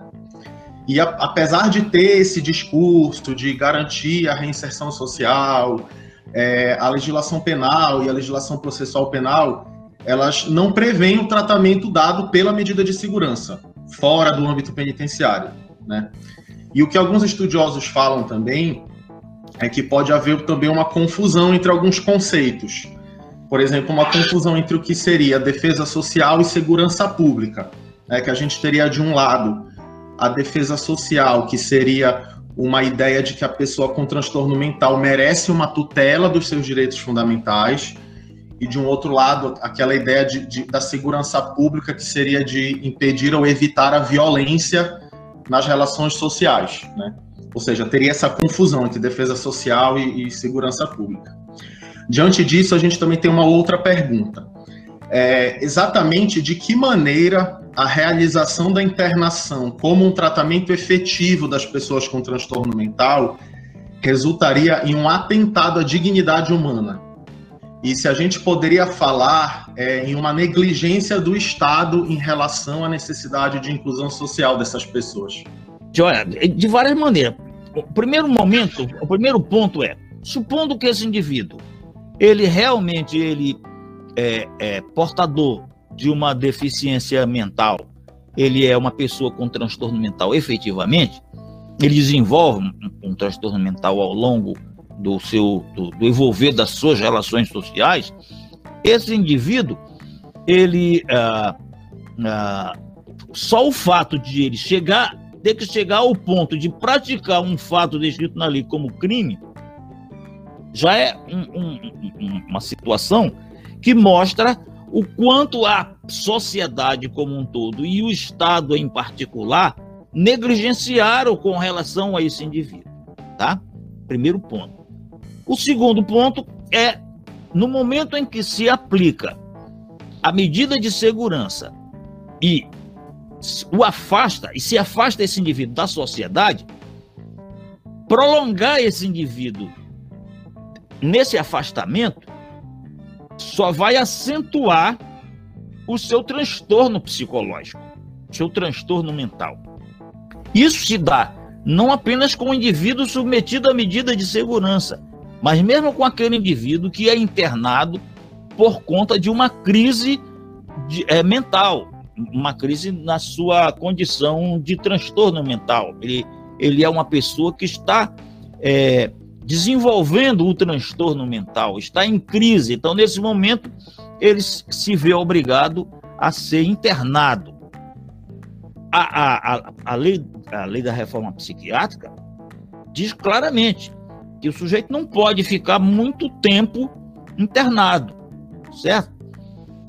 E a, apesar de ter esse discurso de garantir a reinserção social, é, a legislação penal e a legislação processual penal, elas não prevêem o tratamento dado pela medida de segurança fora do âmbito penitenciário, né? E o que alguns estudiosos falam também é que pode haver também uma confusão entre alguns conceitos. Por exemplo, uma confusão entre o que seria defesa social e segurança pública. Né? Que a gente teria, de um lado, a defesa social, que seria uma ideia de que a pessoa com transtorno mental merece uma tutela dos seus direitos fundamentais, e de um outro lado, aquela ideia de, de, da segurança pública, que seria de impedir ou evitar a violência nas relações sociais. Né? Ou seja, teria essa confusão entre defesa social e, e segurança pública. Diante disso, a gente também tem uma outra pergunta. É, exatamente de que maneira a realização da internação como um tratamento efetivo das pessoas com transtorno mental resultaria em um atentado à dignidade humana, e se a gente poderia falar é, em uma negligência do Estado em relação à necessidade de inclusão social dessas pessoas?
Olha, de várias maneiras. O primeiro momento, o primeiro ponto é, supondo que esse indivíduo, ele realmente ele é, é portador de uma deficiência mental, ele é uma pessoa com transtorno mental. Efetivamente, ele desenvolve um, um transtorno mental ao longo do seu do, do envolver das suas relações sociais, esse indivíduo ele ah, ah, só o fato de ele chegar ter que chegar ao ponto de praticar um fato descrito na lei como crime já é um, um, uma situação que mostra o quanto a sociedade como um todo e o Estado em particular negligenciaram com relação a esse indivíduo, tá? Primeiro ponto. O segundo ponto é no momento em que se aplica a medida de segurança e o afasta e se afasta esse indivíduo da sociedade, prolongar esse indivíduo nesse afastamento só vai acentuar o seu transtorno psicológico, seu transtorno mental. Isso se dá não apenas com o indivíduo submetido à medida de segurança, mas mesmo com aquele indivíduo que é internado por conta de uma crise de, é, mental, uma crise na sua condição de transtorno mental. Ele, ele é uma pessoa que está é, desenvolvendo o transtorno mental, está em crise. Então, nesse momento, ele se vê obrigado a ser internado. A, a, a, a, lei, a lei da reforma psiquiátrica diz claramente que o sujeito não pode ficar muito tempo internado, certo?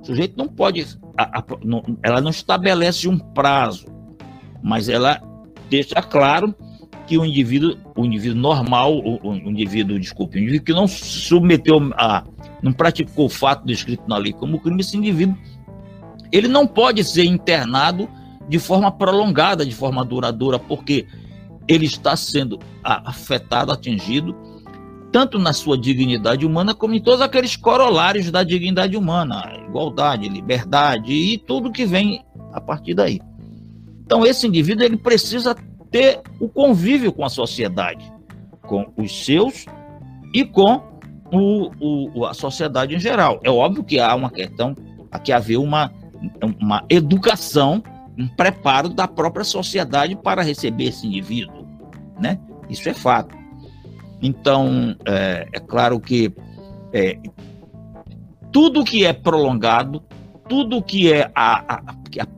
O sujeito não pode, a, a, não, ela não estabelece um prazo, mas ela deixa claro que o indivíduo, o indivíduo normal, o, o indivíduo, desculpe, o indivíduo que não submeteu a, não praticou o fato descrito na lei como crime, esse indivíduo, ele não pode ser internado de forma prolongada, de forma duradoura, porque ele está sendo afetado, atingido, tanto na sua dignidade humana, como em todos aqueles corolários da dignidade humana, igualdade, liberdade e tudo que vem a partir daí. Então, esse indivíduo ele precisa ter o convívio com a sociedade, com os seus e com o, o, a sociedade em geral. É óbvio que há uma questão, que haver uma, uma educação, um preparo da própria sociedade para receber esse indivíduo, né? Isso é fato. Então, é, é claro que é, tudo que é prolongado, tudo que é a, a,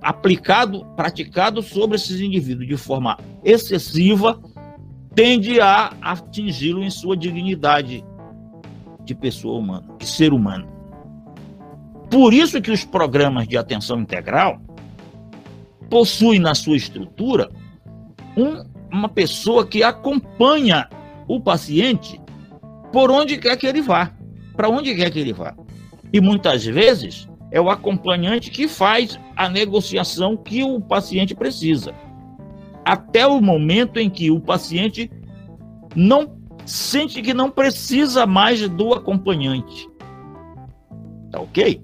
aplicado, praticado sobre esses indivíduos de forma excessiva, tende a atingi-lo em sua dignidade de pessoa humana, de ser humano. Por isso que os programas de atenção integral possuem na sua estrutura um, uma pessoa que acompanha o paciente por onde quer que ele vá, para onde quer que ele vá. E muitas vezes é o acompanhante que faz a negociação que o paciente precisa. Até o momento em que o paciente não sente que não precisa mais do acompanhante. Tá ok?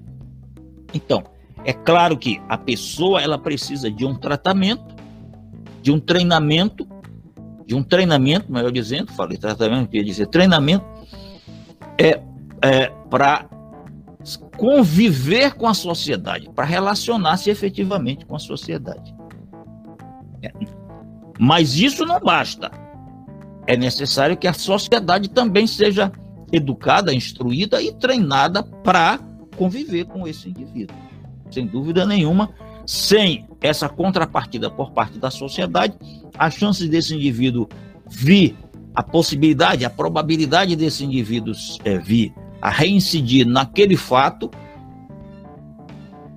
Então, é claro que a pessoa ela precisa de um tratamento, de um treinamento, de um treinamento, melhor dizendo, falei tratamento, queria dizer treinamento, é, é para conviver com a sociedade, para relacionar-se efetivamente com a sociedade. É. Mas isso não basta. É necessário que a sociedade também seja educada, instruída e treinada para conviver com esse indivíduo. Sem dúvida nenhuma, sem essa contrapartida por parte da sociedade, a chance desse indivíduo vir, a possibilidade, a probabilidade desse indivíduo é, vir a reincidir naquele fato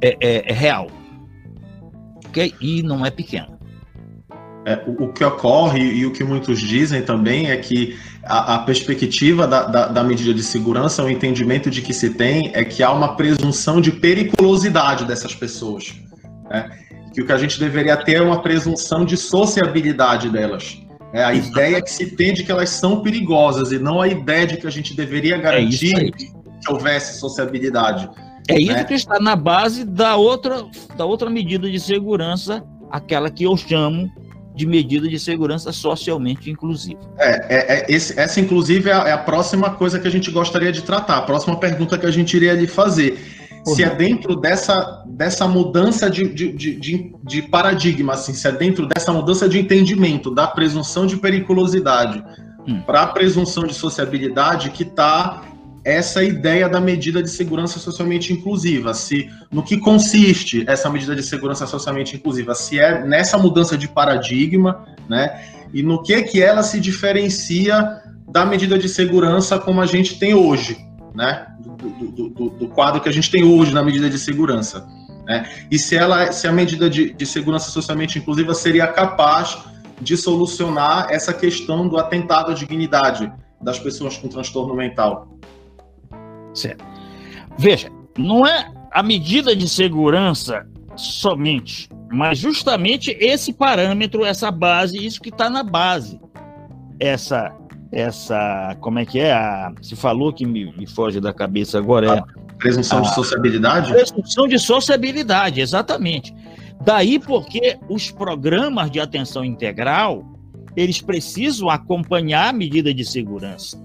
é, é, é real. Okay? E não é pequeno.
É, o, que ocorre e o que muitos dizem também é que a, a perspectiva da, da, da, medida de segurança, o entendimento de que se tem é que há uma presunção de periculosidade dessas pessoas. Né? Que o que a gente deveria ter é uma presunção de sociabilidade delas. É a ideia que se tem de que elas são perigosas e não a ideia de que a gente deveria é garantir é que houvesse sociabilidade.
É isso né? que está na base da outra, da outra medida de segurança, aquela que eu chamo de medida de segurança socialmente inclusiva.
É, é, é esse, essa, inclusive, é a, é a, próxima coisa que a gente gostaria de tratar, a próxima pergunta que a gente iria lhe fazer. Uhum. Se é dentro dessa, dessa mudança de, de, de, de, paradigma, assim, se é dentro dessa mudança de entendimento da presunção de periculosidade hum. para a presunção de sociabilidade que está essa ideia da medida de segurança socialmente inclusiva, se no que consiste essa medida de segurança socialmente inclusiva, se é nessa mudança de paradigma, né, e no que que ela se diferencia da medida de segurança como a gente tem hoje, né, do, do, do, quadro que a gente tem hoje na medida de segurança, né, e se ela, se a medida de, de segurança socialmente inclusiva seria capaz de solucionar essa questão do atentado à dignidade das pessoas com transtorno mental.
Certo. Veja, não é a medida de segurança somente, mas justamente esse parâmetro, essa base, isso que está na base. Essa, essa, como é que é? A, se falou que me, me foge da cabeça agora. É,
presunção a, de sociabilidade?
Presunção de sociabilidade, exatamente. Daí porque os programas de atenção integral, eles precisam acompanhar a medida de segurança.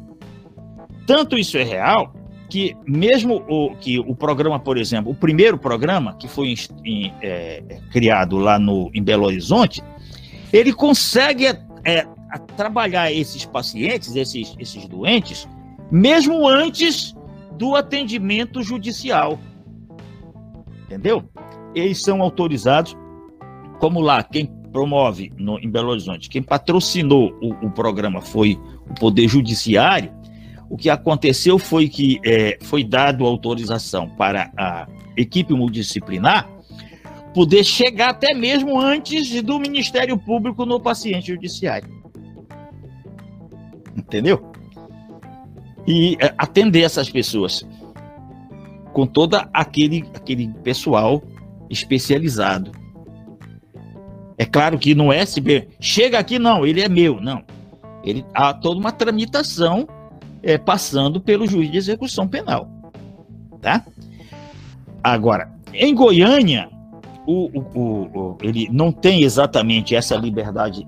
Tanto isso é real que mesmo o, que o programa, por exemplo, o primeiro programa que foi em, é, criado lá no, em Belo Horizonte, ele consegue é, trabalhar esses pacientes, esses, esses doentes, mesmo antes do atendimento judicial. Entendeu? Eles são autorizados, como lá, quem promove no, em Belo Horizonte, quem patrocinou o, o, programa foi o Poder Judiciário, o que aconteceu foi que é, foi dado autorização para a equipe multidisciplinar poder chegar até mesmo antes do Ministério Público no paciente judiciário. Entendeu? E é, atender essas pessoas com todo aquele, aquele pessoal especializado. É claro que no SB, chega aqui, não, ele é meu, não. Ele há toda uma tramitação é, passando pelo juiz de execução penal. Tá? Agora, em Goiânia, o, o, o, ele não tem exatamente essa liberdade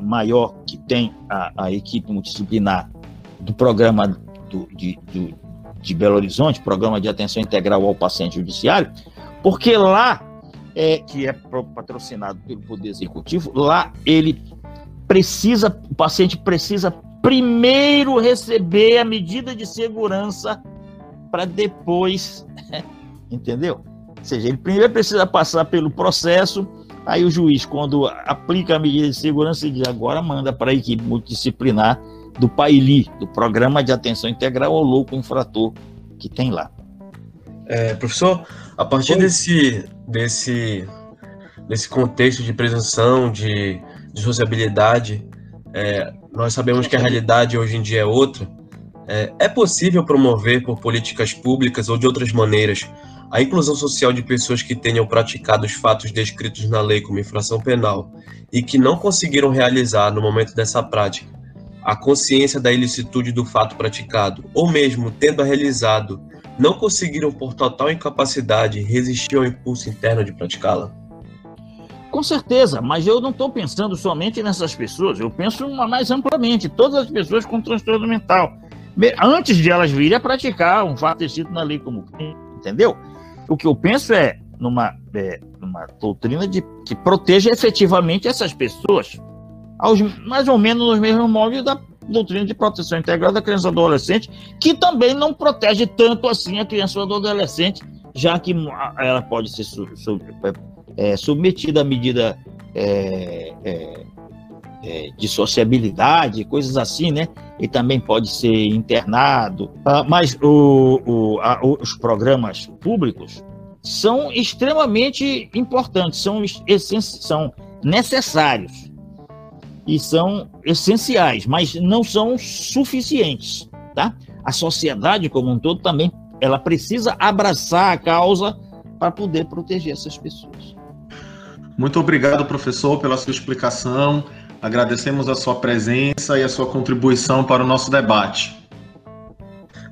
maior que tem a, a equipe multidisciplinar do programa do, de, do, de Belo Horizonte, Programa de Atenção Integral ao Paciente Judiciário, porque lá, é, que é patrocinado pelo Poder Executivo, lá ele precisa, o paciente precisa primeiro receber a medida de segurança para depois, entendeu? Ou seja, ele primeiro precisa passar pelo processo, aí o juiz, quando aplica a medida de segurança, ele diz, agora manda para a equipe multidisciplinar do PAILI, do Programa de Atenção Integral ao Louco Infrator, que tem lá.
É, professor, a partir desse, desse, desse contexto de presunção, de, de sociabilidade, é, nós sabemos que a realidade hoje em dia é outra. É, é possível promover por políticas públicas ou de outras maneiras a inclusão social de pessoas que tenham praticado os fatos descritos na lei como infração penal e que não conseguiram realizar no momento dessa prática a consciência da ilicitude do fato praticado, ou mesmo tendo a realizado, não conseguiram por total incapacidade resistir ao impulso interno de praticá-la?
Com certeza, mas eu não estou pensando somente nessas pessoas, eu penso mais amplamente, todas as pessoas com transtorno mental, antes de elas virem a praticar um fato escrito na lei como entendeu? O que eu penso é numa, é, numa doutrina de, que proteja efetivamente essas pessoas aos, mais ou menos nos mesmos moldes da doutrina de proteção integral da criança e do adolescente, que também não protege tanto assim a criança adolescente, já que ela pode ser sub, sub, é, submetida a medida é, é, é, de sociabilidade, coisas assim, né? E também pode ser internado. Ah, mas o, o, a, os programas públicos são extremamente importantes, são, são necessários e são essenciais, mas não são suficientes, tá? A sociedade como um todo também ela precisa abraçar a causa para poder proteger essas pessoas.
Muito obrigado, professor, pela sua explicação. Agradecemos a sua presença e a sua contribuição para o nosso debate.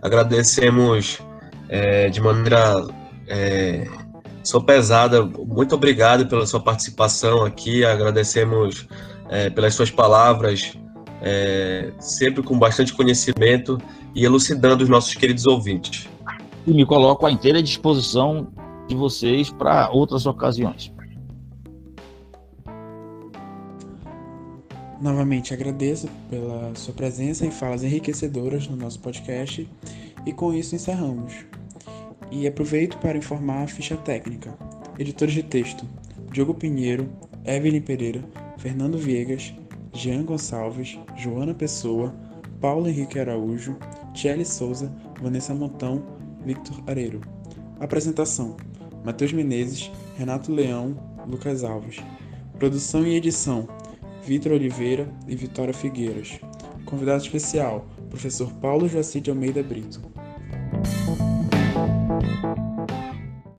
Agradecemos é, de maneira é, pesada. Muito obrigado pela sua participação aqui. Agradecemos é, pelas suas palavras, é, sempre com bastante conhecimento e elucidando os nossos queridos ouvintes.
E me coloco à inteira disposição de vocês para outras ocasiões.
Novamente agradeço pela sua presença e falas enriquecedoras no nosso podcast e com isso encerramos. E aproveito para informar a ficha técnica. Editores de texto: Diogo Pinheiro, Evelyn Pereira, Fernando Viegas, Jean Gonçalves, Joana Pessoa, Paulo Henrique Araújo, Tchelle Souza, Vanessa Montão, Victor Areiro. Apresentação: Matheus Menezes, Renato Leão, Lucas Alves. Produção e edição: Vitor Oliveira e Vitória Figueiras. Convidado especial: Professor Paulo Joacir de Almeida Brito.